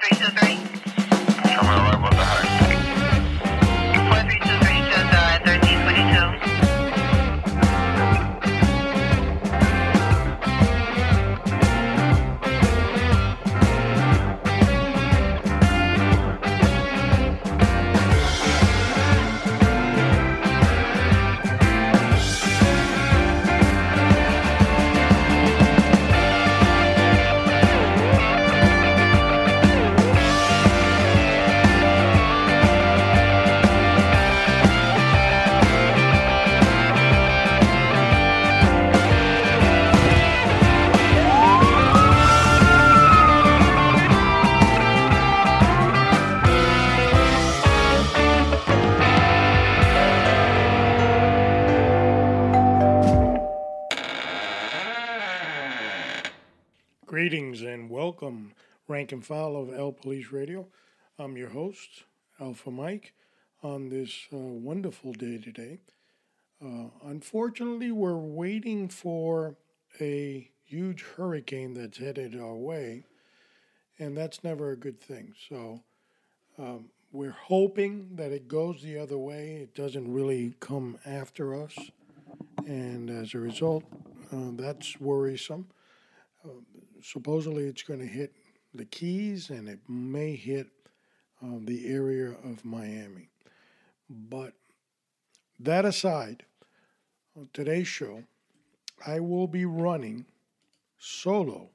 4323. Rank and file of L Police Radio. I'm your host, Alpha Mike, on this uh, wonderful day today. Uh, unfortunately, we're waiting for a huge hurricane that's headed our way, and that's never a good thing. So, um, we're hoping that it goes the other way. It doesn't really come after us, and as a result, uh, that's worrisome supposedly it's going to hit the Keys and it may hit uh, the area of Miami. But that aside, on today's show, I will be running solo.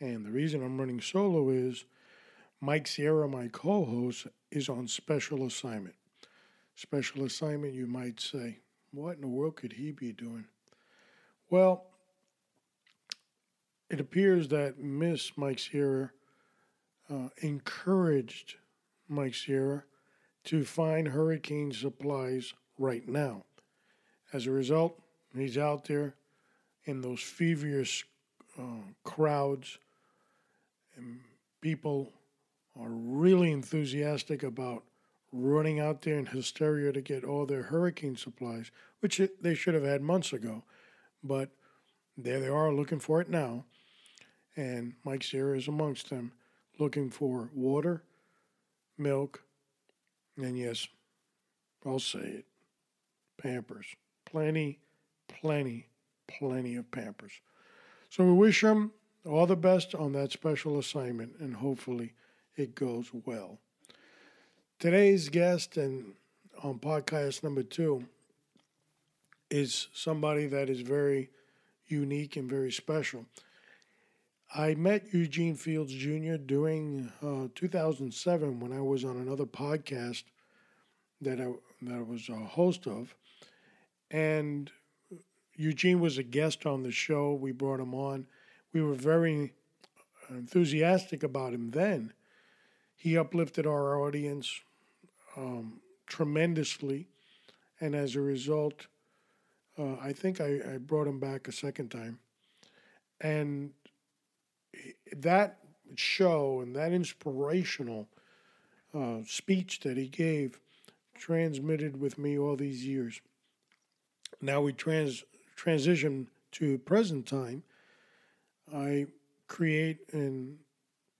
And the reason I'm running solo is Mike Sierra, my co host, is on special assignment. Special assignment, you might say. What in the world could he be doing? Well, it appears that Miss Mike Sierra uh, encouraged Mike Sierra to find hurricane supplies right now. As a result, he's out there in those feverish uh, crowds, and people are really enthusiastic about running out there in hysteria to get all their hurricane supplies, which they should have had months ago. But there they are looking for it now. And Mike Sierra is amongst them looking for water, milk, and yes, I'll say it Pampers. Plenty, plenty, plenty of Pampers. So we wish him all the best on that special assignment, and hopefully it goes well. Today's guest and on podcast number two is somebody that is very unique and very special. I met Eugene Fields Jr. during uh, 2007 when I was on another podcast that I, that I was a host of. And Eugene was a guest on the show. We brought him on. We were very enthusiastic about him then. He uplifted our audience um, tremendously. And as a result, uh, I think I, I brought him back a second time. And that show and that inspirational uh, speech that he gave transmitted with me all these years. Now we trans transition to present time. I create and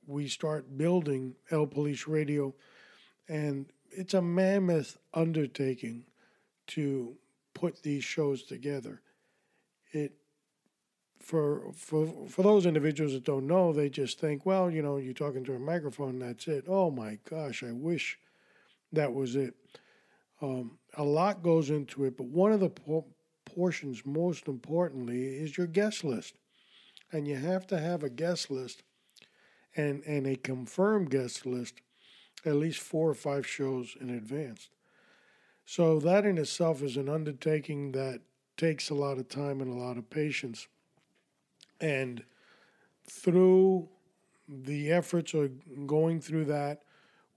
we start building L Police Radio, and it's a mammoth undertaking to put these shows together. It for for for those individuals that don't know, they just think, well, you know, you're talking to a microphone, that's it. Oh my gosh, I wish that was it. Um, a lot goes into it, but one of the po- portions, most importantly, is your guest list, and you have to have a guest list, and and a confirmed guest list, at least four or five shows in advance. So that in itself is an undertaking that takes a lot of time and a lot of patience. And through the efforts of going through that,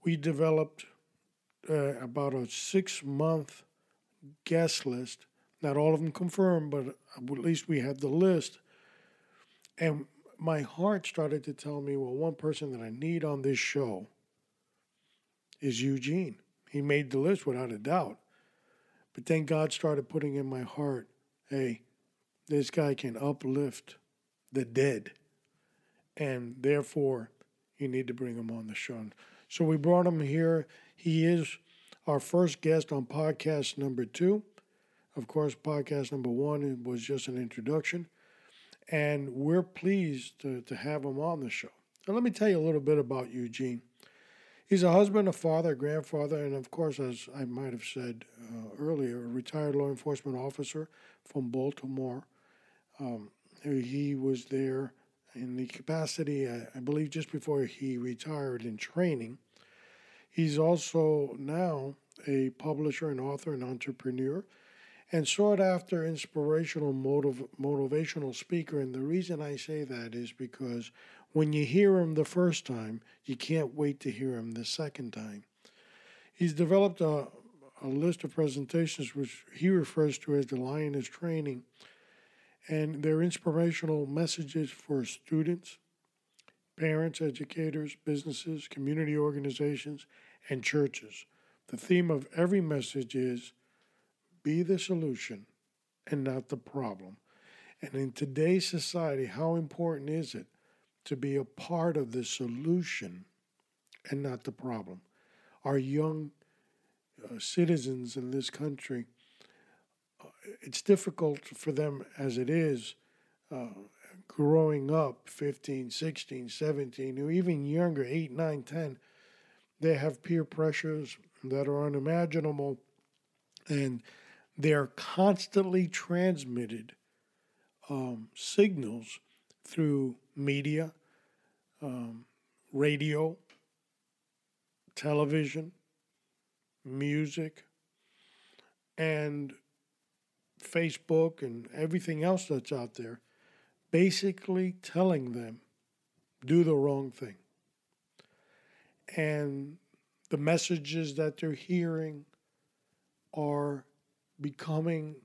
we developed uh, about a six month guest list. Not all of them confirmed, but at least we had the list. And my heart started to tell me, well, one person that I need on this show is Eugene. He made the list without a doubt. But then God started putting in my heart, hey, this guy can uplift the dead. And therefore, you need to bring him on the show. So we brought him here. He is our first guest on podcast number two. Of course, podcast number one was just an introduction, and we're pleased to, to have him on the show. Now, let me tell you a little bit about Eugene. He's a husband, a father, a grandfather, and of course, as I might have said uh, earlier, a retired law enforcement officer from Baltimore. Um, he was there in the capacity, I, I believe, just before he retired in training. He's also now a publisher, and author, and entrepreneur, and sought after inspirational, motiv- motivational speaker. And the reason I say that is because when you hear him the first time, you can't wait to hear him the second time. He's developed a, a list of presentations which he refers to as the Lioness Training, and they're inspirational messages for students, parents, educators, businesses, community organizations, and churches. The theme of every message is be the solution and not the problem. And in today's society, how important is it to be a part of the solution and not the problem? Our young uh, citizens in this country, it's difficult for them as it is uh, growing up 15, 16, 17, or even younger, 8, 9, 10. They have peer pressures that are unimaginable and they're constantly transmitted um, signals through media, um, radio, television, music, and Facebook and everything else that's out there, basically telling them do the wrong thing. And the messages that they're hearing are becoming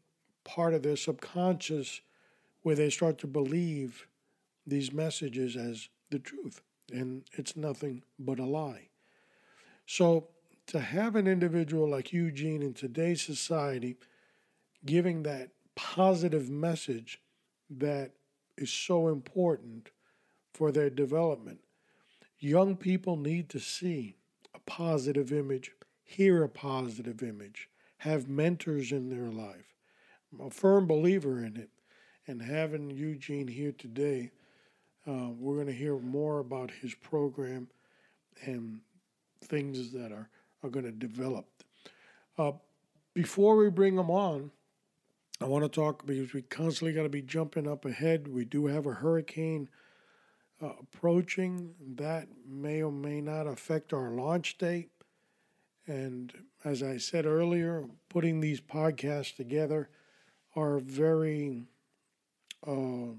part of their subconscious where they start to believe these messages as the truth and it's nothing but a lie. So to have an individual like Eugene in today's society giving that positive message that is so important for their development. Young people need to see a positive image, hear a positive image, have mentors in their life. I'm a firm believer in it. And having Eugene here today, uh, we're going to hear more about his program and things that are, are going to develop. Uh, before we bring him on, I want to talk because we constantly got to be jumping up ahead. We do have a hurricane uh, approaching that may or may not affect our launch date. And as I said earlier, putting these podcasts together are very uh,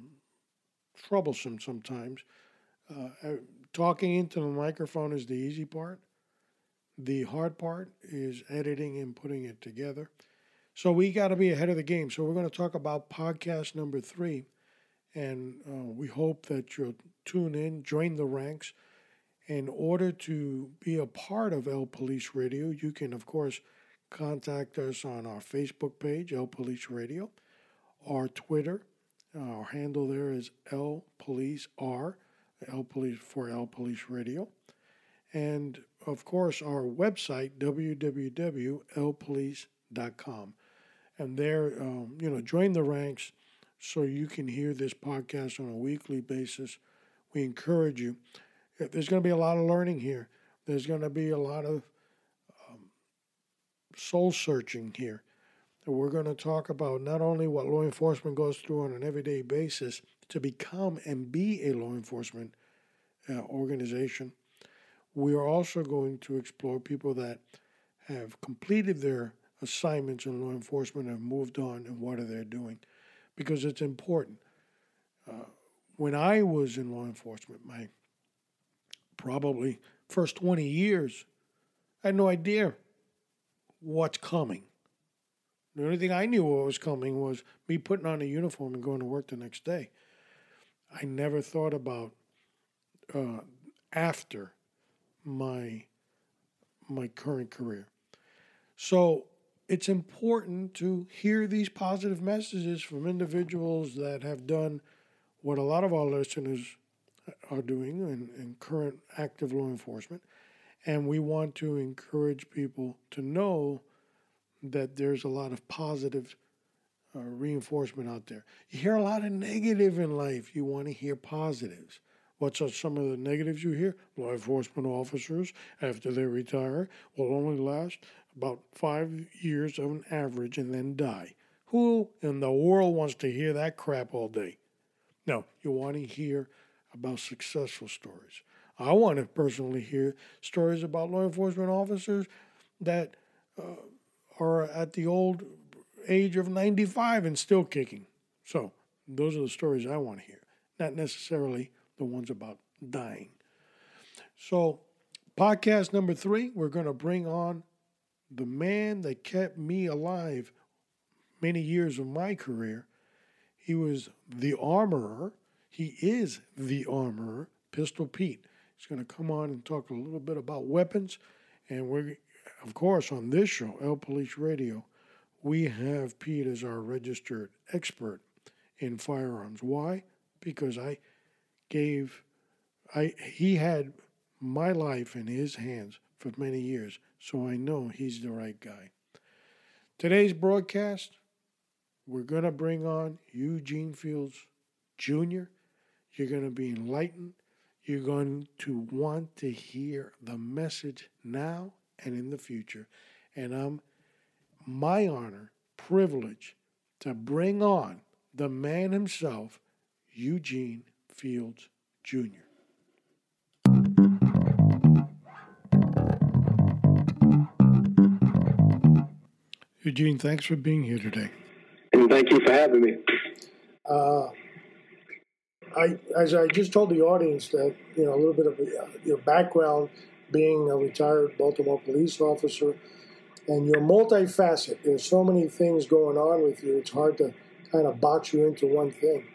troublesome sometimes. Uh, uh, talking into the microphone is the easy part. The hard part is editing and putting it together. So we got to be ahead of the game. So we're going to talk about podcast number three, and uh, we hope that you'll tune in, join the ranks. In order to be a part of El Police Radio, you can, of course, contact us on our Facebook page, El Police Radio, our Twitter. Our handle there is El Police R, El Police for El Police Radio, and of course our website www.lpolice.com. And there, um, you know, join the ranks so you can hear this podcast on a weekly basis. We encourage you there's going to be a lot of learning here. There's going to be a lot of um, soul searching here. And we're going to talk about not only what law enforcement goes through on an everyday basis to become and be a law enforcement uh, organization. We are also going to explore people that have completed their assignments in law enforcement have moved on and what are they doing because it's important. Uh, when I was in law enforcement, my probably first 20 years, I had no idea what's coming. The only thing I knew what was coming was me putting on a uniform and going to work the next day. I never thought about uh, after my my current career. So it's important to hear these positive messages from individuals that have done what a lot of our listeners are doing in, in current active law enforcement. And we want to encourage people to know that there's a lot of positive uh, reinforcement out there. You hear a lot of negative in life. You want to hear positives. What's some of the negatives you hear? Law enforcement officers, after they retire, will only last about five years of an average and then die. Who in the world wants to hear that crap all day? No, you want to hear about successful stories. I want to personally hear stories about law enforcement officers that uh, are at the old age of 95 and still kicking. So, those are the stories I want to hear, not necessarily the ones about dying. So, podcast number three, we're going to bring on the man that kept me alive many years of my career. He was the armorer. He is the armorer, Pistol Pete. He's going to come on and talk a little bit about weapons. And we're, of course, on this show, El Police Radio, we have Pete as our registered expert in firearms. Why? Because I gave, I he had my life in his hands for many years, so I know he's the right guy. Today's broadcast, we're going to bring on Eugene Fields Jr. You're going to be enlightened. You're going to want to hear the message now and in the future. And I'm my honor, privilege to bring on the man himself, Eugene Fields Jr. Eugene, thanks for being here today. And thank you for having me. Uh, I, as I just told the audience that you know a little bit of uh, your background, being a retired Baltimore police officer, and you're multifaceted. There's so many things going on with you. It's hard to kind of box you into one thing.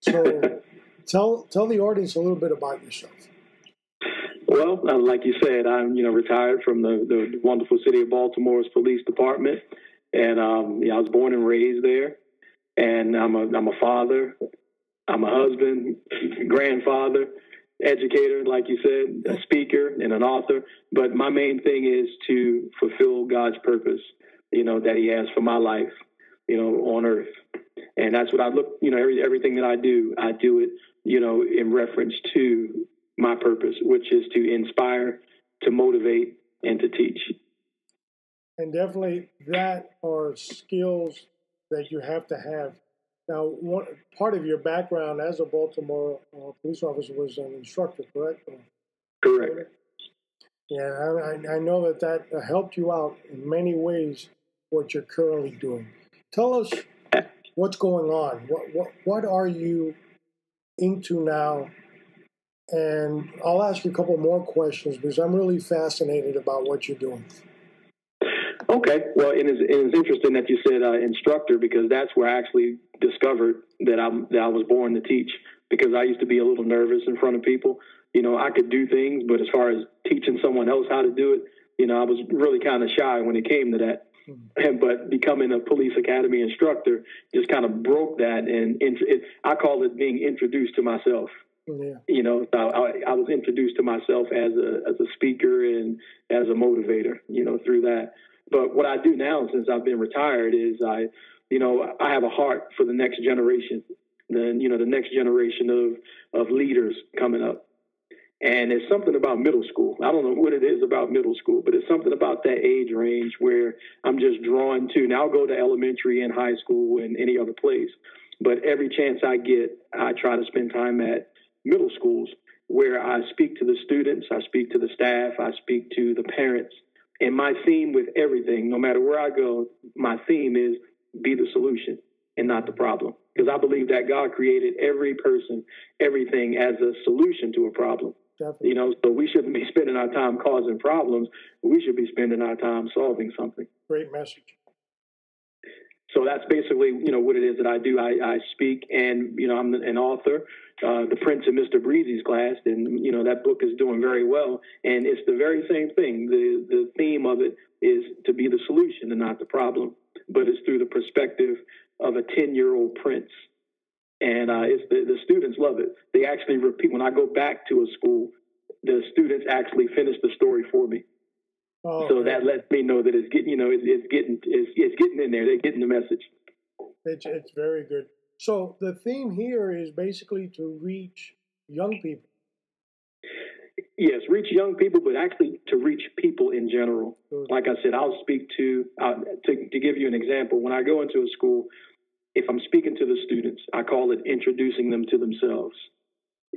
So, tell tell the audience a little bit about yourself. Well, uh, like you said, I'm you know retired from the, the wonderful city of Baltimore's police department, and um, I was born and raised there, and I'm a I'm a father, I'm a husband, grandfather, educator, like you said, a speaker, and an author. But my main thing is to fulfill God's purpose, you know, that He has for my life, you know, on earth. And that's what I look, you know, every, everything that I do, I do it, you know, in reference to my purpose, which is to inspire, to motivate, and to teach. And definitely that are skills that you have to have. Now, one, part of your background as a Baltimore uh, police officer was an instructor, correct? Correct. Yeah, I, I know that that helped you out in many ways. What you're currently doing. Tell us what's going on. What what what are you into now and I'll ask you a couple more questions because I'm really fascinated about what you're doing. Okay, well, it is, it is interesting that you said uh, instructor because that's where I actually discovered that I that I was born to teach. Because I used to be a little nervous in front of people. You know, I could do things, but as far as teaching someone else how to do it, you know, I was really kind of shy when it came to that. Mm-hmm. But becoming a police academy instructor just kind of broke that, and it, I call it being introduced to myself. Yeah. You know, I, I was introduced to myself as a as a speaker and as a motivator. You know, through that. But what I do now, since I've been retired, is I, you know, I have a heart for the next generation. Then you know, the next generation of of leaders coming up. And it's something about middle school. I don't know what it is about middle school, but it's something about that age range where I'm just drawn to. Now I'll go to elementary and high school and any other place, but every chance I get, I try to spend time at middle schools where I speak to the students, I speak to the staff, I speak to the parents. And my theme with everything, no matter where I go, my theme is be the solution and not the problem. Because I believe that God created every person, everything as a solution to a problem. Definitely. You know, so we shouldn't be spending our time causing problems. We should be spending our time solving something. Great message. So that's basically, you know, what it is that I do. I, I speak, and you know, I'm an author uh, the Prince and Mr. Breezy's class, and you know that book is doing very well. And it's the very same thing. The the theme of it is to be the solution and not the problem, but it's through the perspective of a ten year old prince and uh, it's the, the students love it. They actually repeat when I go back to a school. The students actually finish the story for me, Oh, so that lets me know that it's getting, you know, it's, it's getting, it's, it's getting in there. They're getting the message. it's it's very good. So the theme here is basically to reach young people. Yes, reach young people, but actually to reach people in general. Good. Like I said, I'll speak to, uh, to to give you an example. When I go into a school, if I'm speaking to the students, I call it introducing them to themselves.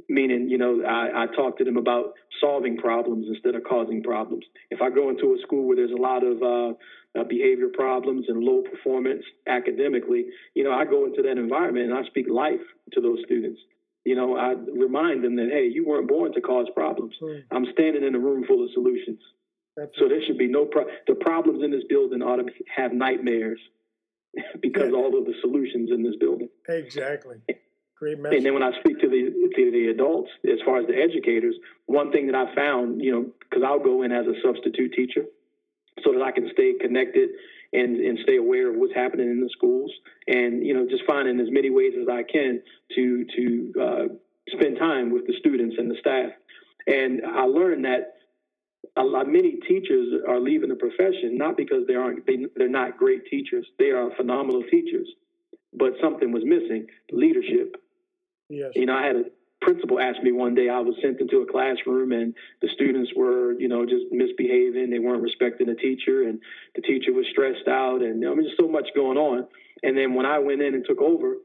Meaning, you know, I, I talk to them about solving problems instead of causing problems. If I go into a school where there's a lot of uh, uh, behavior problems and low performance academically, you know, I go into that environment and I speak life to those students. You know, I remind them that, hey, you weren't born to cause problems. Hmm. I'm standing in a room full of solutions. That's So there should be no pro- the problems in this building ought to be- have nightmares because Yeah. all of the solutions in this building. exactly great And then when I speak to the to the adults, as far as the educators, one thing that I found, you know, because I'll go in as a substitute teacher, so that I can stay connected and and stay aware of what's happening in the schools, and you know, just finding as many ways as I can to to uh, spend time with the students and the staff. And I learned that a lot many teachers are leaving the profession not because they aren't they, they're not great teachers. They are phenomenal teachers, but something was missing: leadership. Yes. You know, I had a principal ask me one day, I was sent into a classroom and the students were, you know, just misbehaving. They weren't respecting the teacher and the teacher was stressed out and I mean, just so much going on. And then when I went in and took over,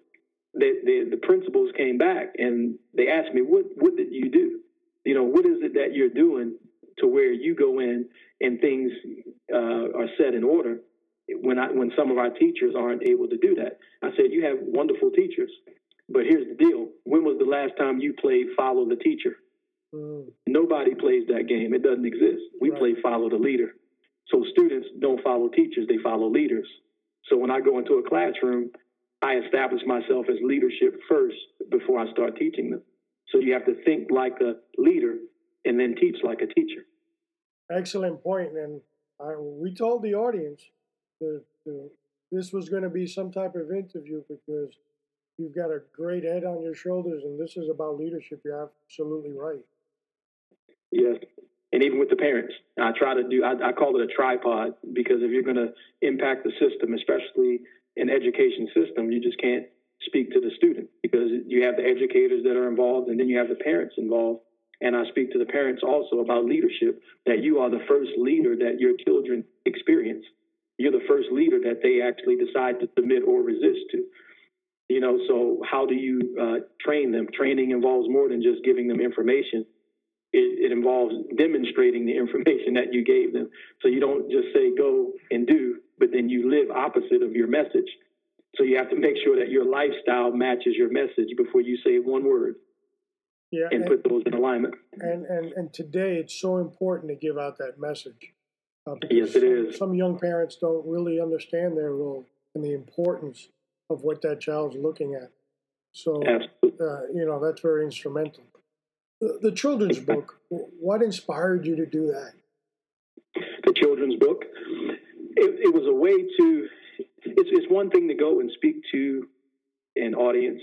the, the, the principals came back and they asked me, what, what did you do? You know, what is it that you're doing to where you go in and things uh, are set in order when I, when some of our teachers aren't able to do that? I said, you have wonderful teachers. But here's the deal. When was the last time you played follow the teacher? Mm, Nobody plays that game. It doesn't exist. We Right. play follow the leader. So students don't follow teachers, they follow leaders. So when I go into a classroom, I establish myself as leadership first before I start teaching them. So you have to think like a leader and then teach like a teacher. excellent point. And I, we told the audience that uh, this was going to be some type of interview because you've got a great head on your shoulders, and this is about leadership. You're absolutely right. Yes. And even with the parents, I try to do, I, I call it a tripod because if you're going to impact the system, especially an education system, you just can't speak to the student because you have the educators that are involved and then you have the parents involved. And I speak to the parents also about leadership, that you are the first leader that your children experience. You're the first leader that they actually decide to submit or resist to. You know, so how do you uh, train them? Training involves more than just giving them information it, it involves demonstrating the information that you gave them. So you don't just say go and do, but then you live opposite of your message. So you have to make sure that your lifestyle matches your message before you say one word Yeah, and and, put those in alignment. and, and, and today it's so important to give out that message. Uh, Yes, it some, is. Some young parents don't really understand their role and the importance of what that child's looking at. So, uh, you know, that's very instrumental. The, the children's book, what inspired you to do that? the children's book. It, it was a way to. It's it's one thing to go and speak to an audience,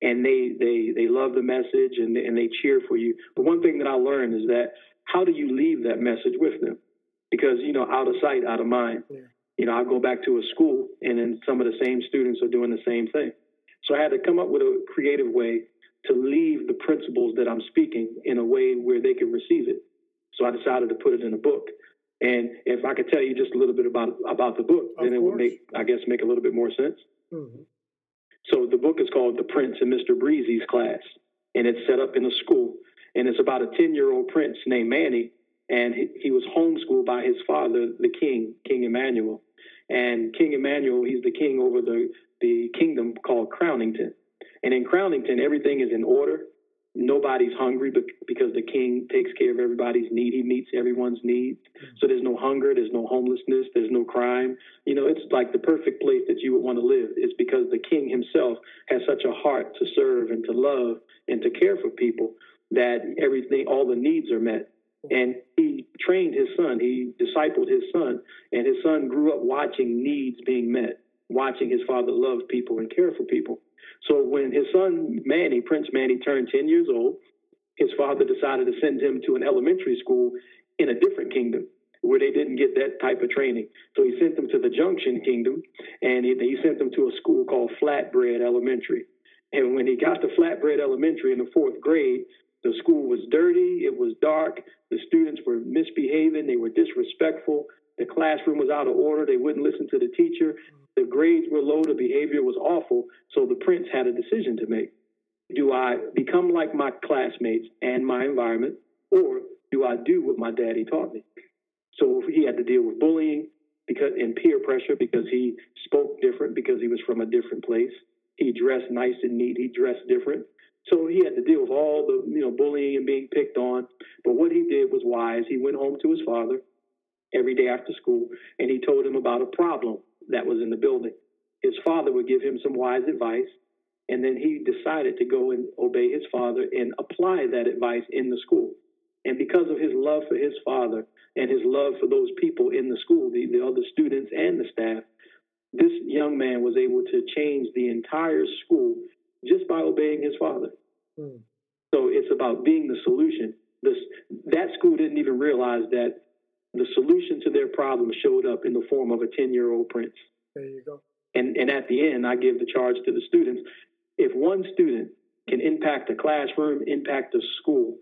and they they they love the message and and they cheer for you. But one thing that I learned is that how do you leave that message with them? Because you know, out of sight, out of mind. Yeah. You know, I go back to a school, and then some of the same students are doing the same thing. So I had to come up with a creative way to leave the principles that I'm speaking in a way where they can receive it. So I decided to put it in a book. And if I could tell you just a little bit about about the book, Of then it would make, I guess, make a little bit more sense. hmm So the book is called The Prince and Mr. Breezy's Class, and it's set up in a school, and it's about a ten-year-old prince named Manny, and he, was homeschooled by his father, the king, King Emmanuel, and King Emmanuel, he's the king over the the kingdom called Crownington, and in Crownington, everything is in order. Nobody's hungry bec- because the king takes care of everybody's need. He meets everyone's needs. So there's no hunger, there's no homelessness, there's no crime. You know, it's like the perfect place that you would want to live. It's because the king himself has such a heart to serve and to love and to care for people that everything, all the needs are met. And he trained his son, he discipled his son, and his son grew up watching needs being met, watching his father love people and care for people. So when his son Manny, Prince Manny, turned 10 years old, his father decided to send him to an elementary school in a different kingdom where they didn't get that type of training. So he sent them to the Junction Kingdom, and he, he sent them to a school called Flatbread Elementary. And when he got to Flatbread Elementary in the fourth grade, the school was dirty, it was dark, the students were misbehaving, they were disrespectful, the classroom was out of order, they wouldn't listen to the teacher, the grades were low, the behavior was awful. So the prince had a decision to make. Do I become like my classmates and my environment, or do I do what my daddy taught me? So he had to deal with bullying because and peer pressure because he spoke different because he was from a different place. He dressed nice and neat. He dressed different. So he had to deal with all the you know bullying and being picked on. But what he did was wise. He went home to his father every day after school and he told him about a problem that was in the building. His father would give him some wise advice and then he decided to go and obey his father and apply that advice in the school. And because of his love for his father and his love for those people in the school, the, the other students and the staff, this young man was able to change the entire school just by obeying his father. Hmm. So it's about being the solution. This, that school didn't even realize that the solution to their problem showed up in the form of a 10 year old prince. There you go. And, and at the end, I give the charge to the students. If one student can impact a classroom, impact a school,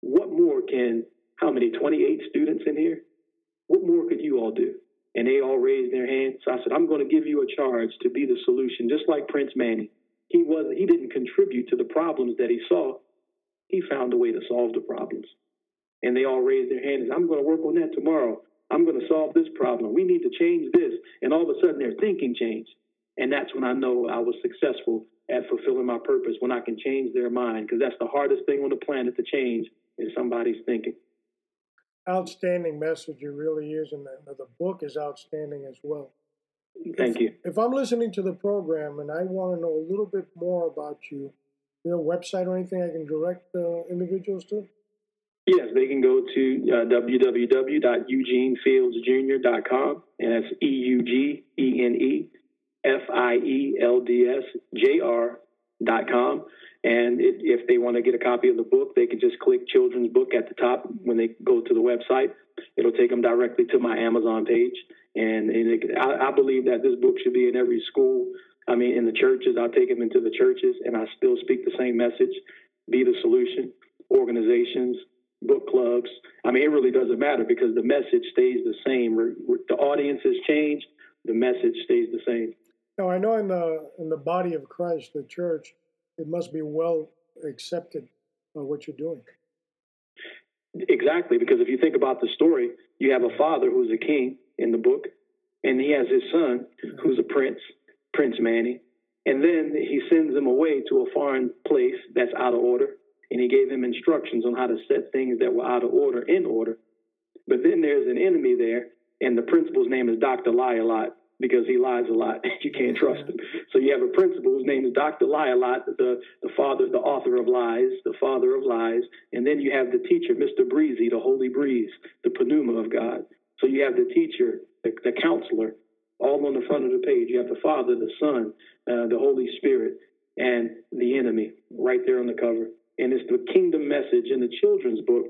what more can, how many, 28 students in here? What more could you all do? And they all raised their hands. So I said, I'm going to give you a charge to be the solution, just like Prince Manny. He was he didn't contribute to the problems that he saw. He found a way to solve the problems. And they all raised their hands. I'm going to work on that tomorrow. I'm going to solve this problem. We need to change this. And all of a sudden their thinking changed. And that's when I know I was successful at fulfilling my purpose when I can change their mind because that's the hardest thing on the planet to change is somebody's thinking. Outstanding message, it really is, and the, the book is outstanding as well. Thank you. If I'm listening to the program and I want to know a little bit more about you, your website or anything I can direct uh, individuals to? Yes, they can go to uh, www.eugenefieldsjr.com, and that's E U G E N E F I E L D S J R dot com. And it, if they want to get a copy of the book, they can just click children's book at the top when they go to the website. It'll take them directly to my Amazon page. And, and it, I, I believe that this book should be in every school. I mean, in the churches, I'll take them into the churches and I still speak the same message be the solution. Organizations, book clubs. I mean, it really doesn't matter because the message stays the same. The audience has changed, the message stays the same. Now, I know in the in the body of Christ, the church, it must be well accepted by what you're doing. Exactly, because if you think about the story, you have a father who's a king in the book, and he has his son who's a prince, Prince Manny, and then he sends him away to a foreign place that's out of order, and he gave him instructions on how to set things that were out of order in order. But then there's an enemy there, and the principal's name is Dr. Lie a lot because he lies a lot. you can't trust him. So you have a principal whose name is Dr. Lie a lot, the, the father, the author of lies, the father of lies. And then you have the teacher, Mr. Breezy, the holy breeze, the pneuma of God. So you have the teacher, the, the counselor, all on the front of the page. You have the Father, the Son, uh, the Holy Spirit, and the enemy right there on the cover. And it's the kingdom message in the children's book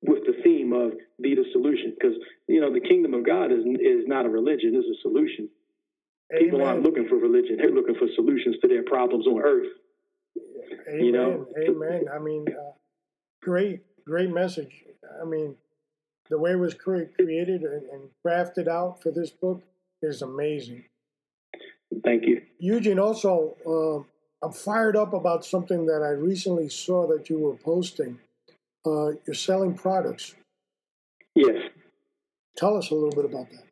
with the theme of be the solution because you know the kingdom of god is is not a religion it's a solution Amen. people aren't looking for religion they're looking for solutions to their problems on earth Amen. you know Amen. I mean, uh, great, great message. I mean, the way it was cre- created and, and crafted out for this book is amazing. Thank you, Eugene. Also, uh, I'm fired up about something that I recently saw that you were posting uh, you're selling products. Yes. Tell us a little bit about that.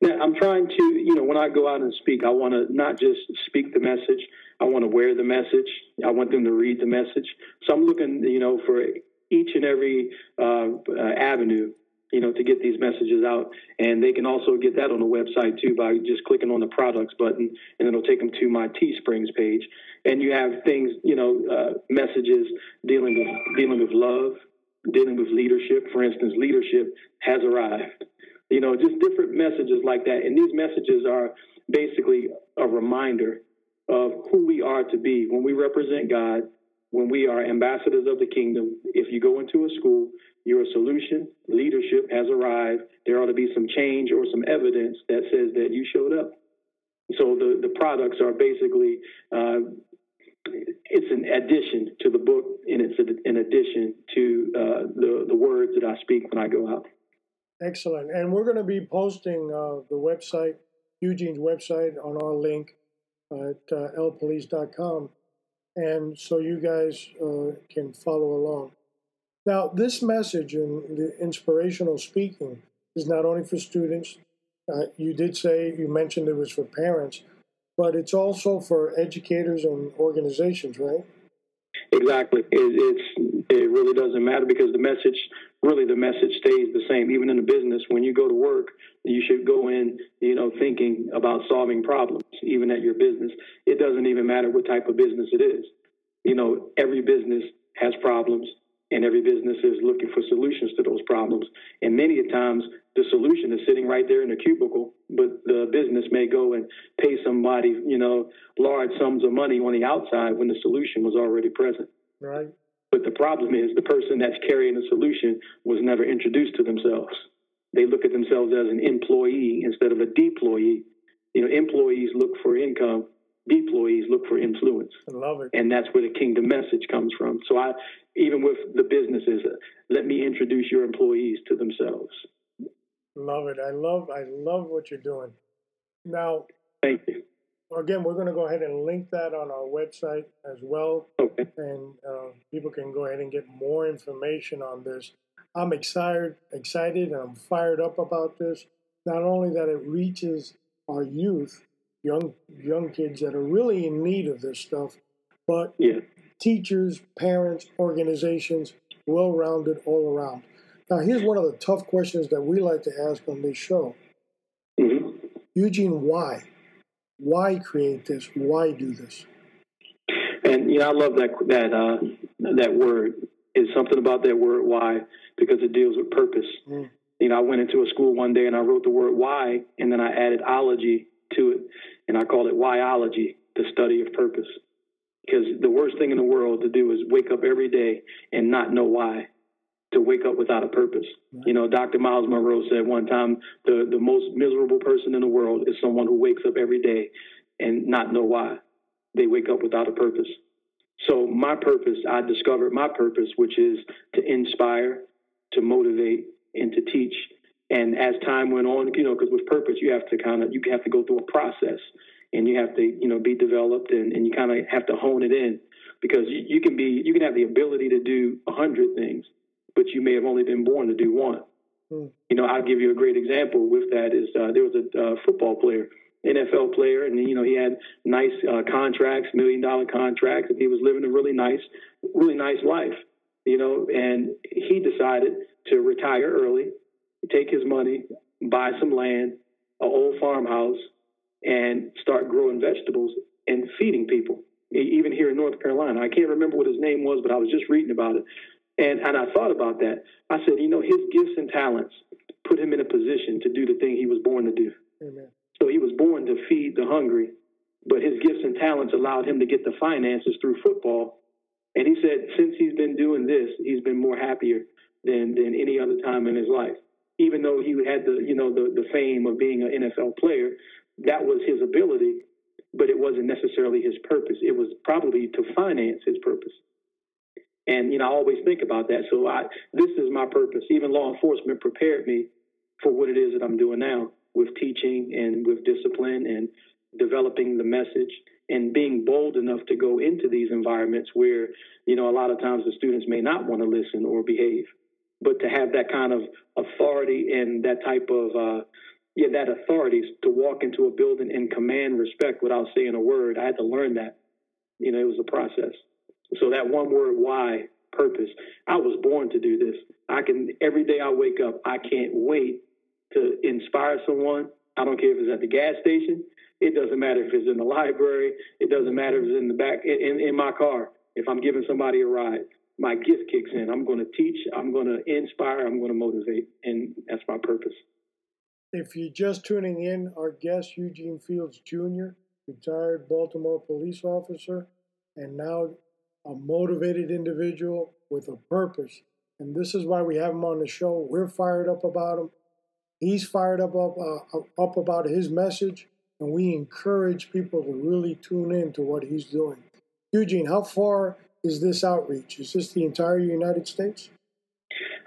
Now, I'm trying to, you know, when I go out and speak, I want to not just speak the message, I want to wear the message. I want them to read the message. So I'm looking, you know, for each and every uh, uh, avenue you know, to get these messages out. And they can also get that on the website too by just clicking on the products button, and it'll take them to my Teesprings page. And you have things, you know, uh, messages dealing with dealing with love, dealing with leadership. For instance, leadership has arrived. You know, just different messages like that. And these messages are basically a reminder of who we are to be when we represent God, when we are ambassadors of the kingdom. If you go into a school, you're a solution. Leadership has arrived. There ought to be some change or some evidence that says that you showed up. So the, the products are basically uh, it's an addition to the book, and it's an addition to uh, the the words that I speak when I go out. Excellent. And we're going to be posting uh, the website, Eugene's website, on our link at uh, lpolice.com, and so you guys uh, can follow along. Now, this message and the inspirational speaking is not only for students. Uh, you did say you mentioned it was for parents, but it's also for educators and organizations, right? Exactly. It, it's it really doesn't matter because the message, really, the message stays the same. Even in the business, when you go to work, you should go in, you know, thinking about solving problems. Even at your business, it doesn't even matter what type of business it is. You know, every business has problems and every business is looking for solutions to those problems. And many a times the solution is sitting right there in a cubicle, but the business may go and pay somebody, you know, large sums of money on the outside when the solution was already present. Right. But the problem is the person that's carrying the solution was never introduced to themselves. They look at themselves as an employee instead of a deployee. You know, employees look for income, deployees look for influence. I love it. And that's where the kingdom message comes from. So I even with the businesses, let me introduce your employees to themselves. Love it. I love I love what you're doing. Now, thank you. Again, we're going to go ahead and link that on our website as well, okay. and uh, people can go ahead and get more information on this. I'm excited, excited, and I'm fired up about this. Not only that it reaches our youth, young young kids that are really in need of this stuff, but yeah teachers, parents, organizations, well rounded all around. Now, here's one of the tough questions that we like to ask on this show mm-hmm. Eugene, why? Why create this? Why do this? And you know, I love that that uh, that word. Is something about that word why because it deals with purpose. Mm. You know, I went into a school one day and I wrote the word why, and then I added ology to it, and I called it whyology, the study of purpose because the worst thing in the world to do is wake up every day and not know why to wake up without a purpose. Right. You know, Dr. Myles Munroe said one time the, the most miserable person in the world is someone who wakes up every day and not know why. They wake up without a purpose. So my purpose, I discovered my purpose, which is to inspire, to motivate, and to teach. And as time went on, you know, because with purpose, you have to kind of you have to go through a process and you have to you know be developed and, and you kind of have to hone it in because you, you can be you can have the ability to do a hundred things but you may have only been born to do one hmm. you know i'll give you a great example with that is uh, there was a uh, football player nfl player and you know he had nice uh, contracts million dollar contracts and he was living a really nice really nice life you know and he decided to retire early take his money buy some land an old farmhouse and start growing vegetables and feeding people. Even here in North Carolina, I can't remember what his name was, but I was just reading about it, and and I thought about that. I said, you know, his gifts and talents put him in a position to do the thing he was born to do. Amen. So he was born to feed the hungry, but his gifts and talents allowed him to get the finances through football. And he said, since he's been doing this, he's been more happier than than any other time in his life. Even though he had the you know the the fame of being an NFL player, that was his ability, but it wasn't necessarily his purpose. It was probably to finance his purpose. And you know, I always think about that. So I, this is my purpose. Even law enforcement prepared me for what it is that I'm doing now with teaching and with discipline and developing the message and being bold enough to go into these environments where you know a lot of times the students may not want to listen or behave but to have that kind of authority and that type of uh, yeah, that authority to walk into a building and command respect without saying a word. I had to learn that. You know, it was a process. So that one word, why, purpose. I was born to do this. I can every day I wake up, I can't wait to inspire someone. I don't care if it's at the gas station. It doesn't matter if it's in the library. It doesn't matter if it's in the back in, in my car. If I'm giving somebody a ride, my gift kicks in. I'm going to teach. I'm going to inspire. I'm going to motivate, and that's my purpose. If you're just tuning in, our guest, Eugene Fields Jr., retired Baltimore police officer, and now a motivated individual with a purpose. And this is why we have him on the show. We're fired up about him. He's fired up up, uh, up about his message, and we encourage people to really tune in to what he's doing. Eugene, how far is this outreach? Is this the entire United States?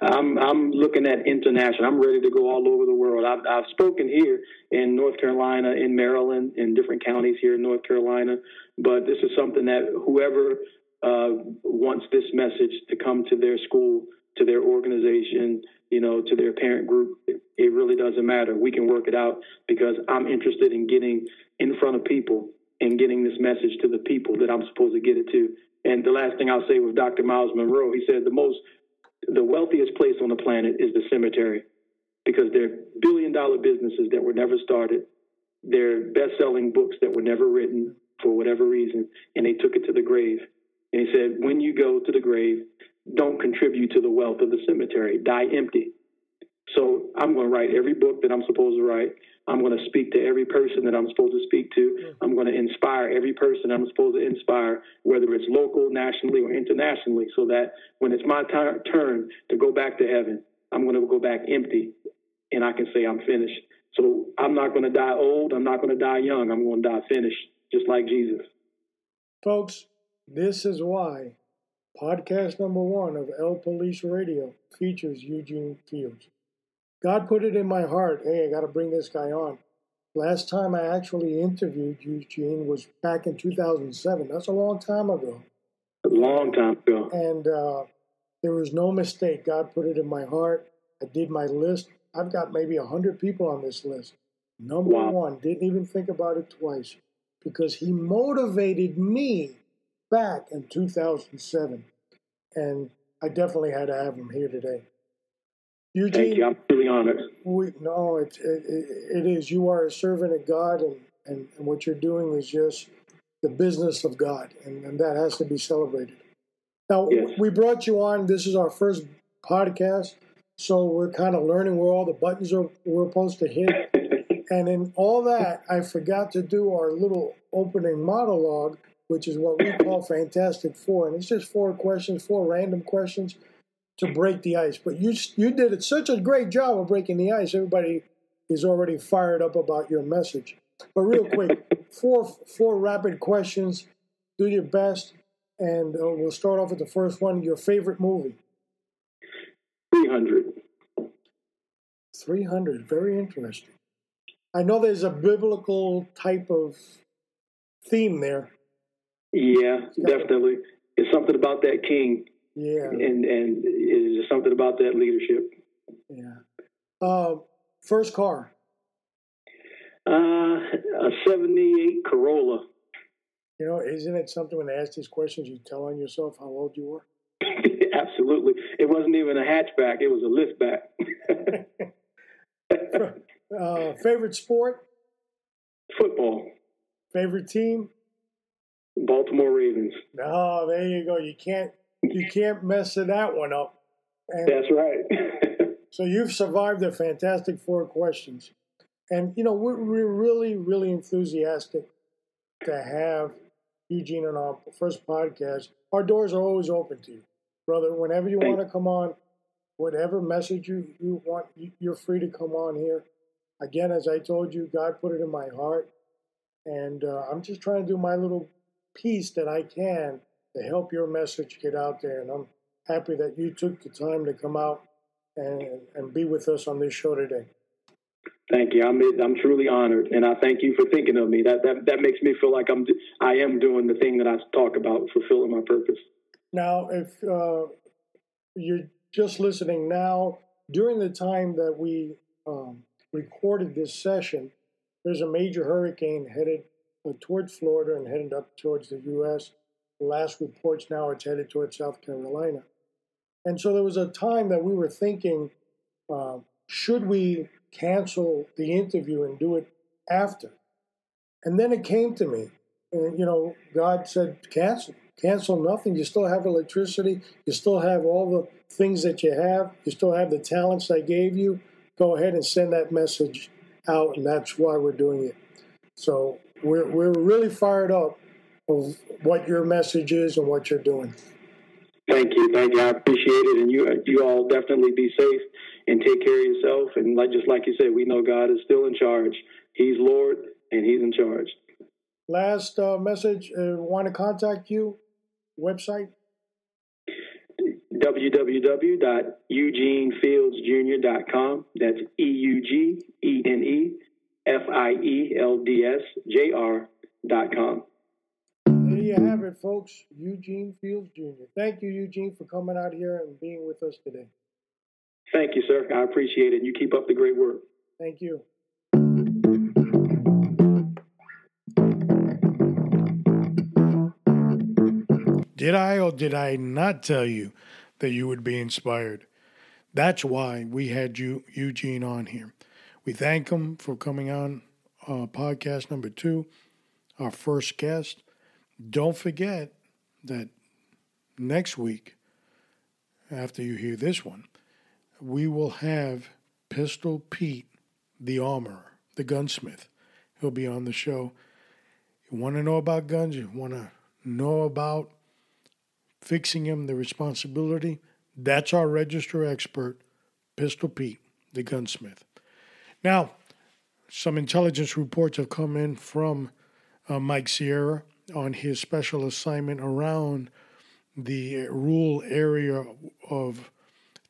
I'm I'm looking at international. I'm ready to go all over the world. I've I've spoken here in North Carolina, in Maryland, in different counties here in North Carolina. But this is something that whoever Uh, wants this message to come to their school, to their organization, you know, to their parent group, it, it really doesn't matter. We can work it out because I'm interested in getting in front of people and getting this message to the people that I'm supposed to get it to. And the last thing I'll say with Dr. Myles Munroe, he said the most, the wealthiest place on the planet is the cemetery because they're billion dollar businesses that were never started. They're best selling books that were never written for whatever reason, and they took it to the grave. And he said, when you go to the grave, don't contribute to the wealth of the cemetery. Die empty. So I'm going to write every book that I'm supposed to write. I'm going to speak to every person that I'm supposed to speak to. I'm going to inspire every person I'm supposed to inspire, whether it's local, nationally, or internationally, so that when it's my t- turn to go back to heaven, I'm going to go back empty and I can say I'm finished. So I'm not going to die old. I'm not going to die young. I'm going to die finished, just like Jesus. Folks, this is why podcast number one of L Police Radio features Eugene Fields. God put it in my heart, hey, I got to bring this guy on. Last time I actually interviewed Eugene was back in 2007. That's a long time ago. A long time ago. And uh, there was no mistake. God put it in my heart. I did my list. I've got maybe 100 people on this list. Number Wow. one, didn't even think about it twice because he motivated me back in 2007. And I definitely had to have him here today. Eugene, Thank you. I'm really honored. we, no, it, it, it is. You are a servant of God, and, and, and what you're doing is just the business of God, and, and that has to be celebrated. Now, Yes. we brought you on. This is our first podcast, so we're kind of learning where all the buttons are we're supposed to hit. And in all that, I forgot to do our little opening monologue, which is what we call Fantastic Four. And it's just four questions, four random questions to break the ice. But you you did it such a great job of breaking the ice. Everybody is already fired up about your message. But real quick, four four rapid questions. Do your best, and uh, we'll start off with the first one. Your favorite movie? 300. 300. Very interesting. I know there's a biblical type of theme there. Yeah, definitely. It's something about that king, Yeah, and and it's something about that leadership. yeah. Uh, first car. Uh, a '78 Corolla. You know, isn't it something when they ask these questions, you tell on yourself how old you were? Absolutely. It wasn't even a hatchback. It was a liftback. Uh, favorite sport? Football. Favorite team? Baltimore Ravens. No, there you go. You can't you can't mess that one up. And That's right. so you've survived the fantastic four questions, and you know we're, we're really really enthusiastic to have Eugene on our first podcast. Our doors are always open to you, brother. Whenever you want to come on, whatever message you you want, you- you're free to come on here. Again, as I told you, God put it in my heart, and uh, I'm just trying to do my little piece that I can to help your message get out there. And I'm happy that you took the time to come out and, and be with us on this show today. thank you. I'm I'm truly honored, and I thank you for thinking of me. That that that makes me feel like I'm I am doing the thing that I talk about, fulfilling my purpose. Now, if uh, you're just listening now, during the time that we um, recorded this session, there's a major hurricane headed uh, towards Florida and headed up towards the U.S. The last reports now it's headed towards South Carolina. And so there was a time that we were thinking, uh, should we cancel the interview and do it after? And then it came to me, and you know, God said, cancel, cancel nothing. You still have electricity. You still have all the things that you have. You still have the talents I gave you. Go ahead and send that message out, and that's why we're doing it. So we're we're really fired up of what your message is and what you're doing. Thank you, thank you. I appreciate it, and you you all definitely be safe and take care of yourself. And like just like you said, we know God is still in charge. He's Lord, and He's in charge. Last uh, message. Uh, want to contact you? Website. www.eugenefieldsjr.com. That's E U G E N E F I E L D S J R dot com. There you have it, folks. Eugene Fields Jr. Thank you, Eugene, for coming out here and being with us today. Thank you, sir. I appreciate it. You keep up the great work. Thank you. Did I or did I not tell you that you would be inspired? That's why we had you, Eugene on here. We thank him for coming on uh, podcast number two, our first guest. Don't forget that next week, after you hear this one, we will have Pistol Pete, the armorer, the gunsmith. He'll be on the show. You want to know about guns? You want to know about fixing them, the responsibility? That's our register expert, Pistol Pete, the gunsmith. Now, some intelligence reports have come in from uh, Mike Sierra on his special assignment around the rural area of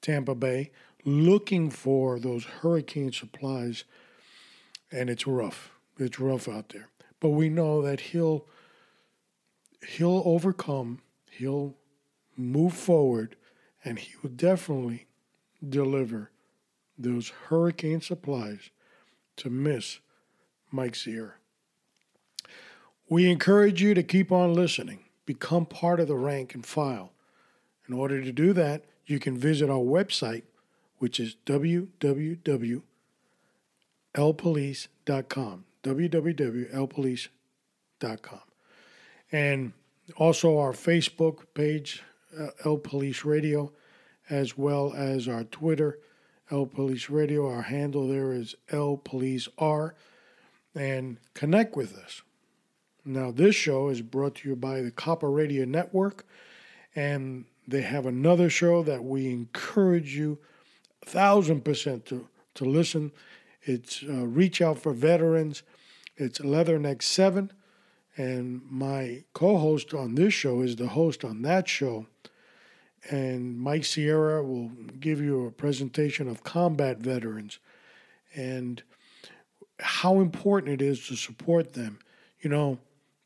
Tampa Bay, looking for those hurricane supplies, and it's rough. It's rough out there. But we know that he'll he'll overcome, he'll move forward, and he will definitely deliver those hurricane supplies to Miss Mike's ear. We encourage you to keep on listening, become part of the rank and file. In order to do that, you can visit our website, which is www.lpolice.com. www.lpolice.com. And also our Facebook page, uh, L Police Radio, as well as our Twitter, L Police Radio. Our handle there is L Police R. And connect with us. Now, this show is brought to you by the Copper Radio Network, and they have another show that we encourage you a thousand percent to, to listen. It's uh, Reach Out for Veterans. It's Leatherneck 7. And my co host on this show is the host on that show. And Mike Sierra will give you a presentation of combat veterans and how important it is to support them. You know,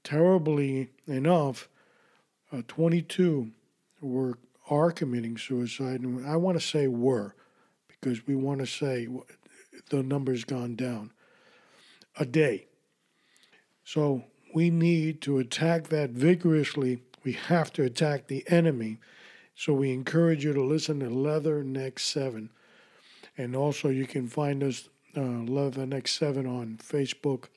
terribly enough, uh, 22 were are committing suicide, and I want to say were because we want to say the number's gone down a day. So we need to attack that vigorously. We have to attack the enemy. So we encourage you to listen to Leatherneck 7. And also, you can find us, uh, Leatherneck 7, on Facebook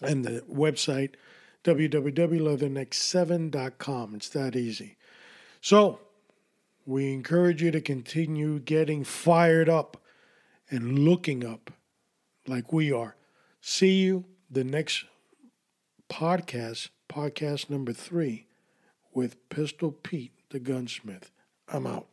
and the website, www.leatherneck7.com. It's that easy. So, we encourage you to continue getting fired up and looking up like we are. See you the next podcast, podcast number three, with Pistol Pete, the gunsmith. I'm out.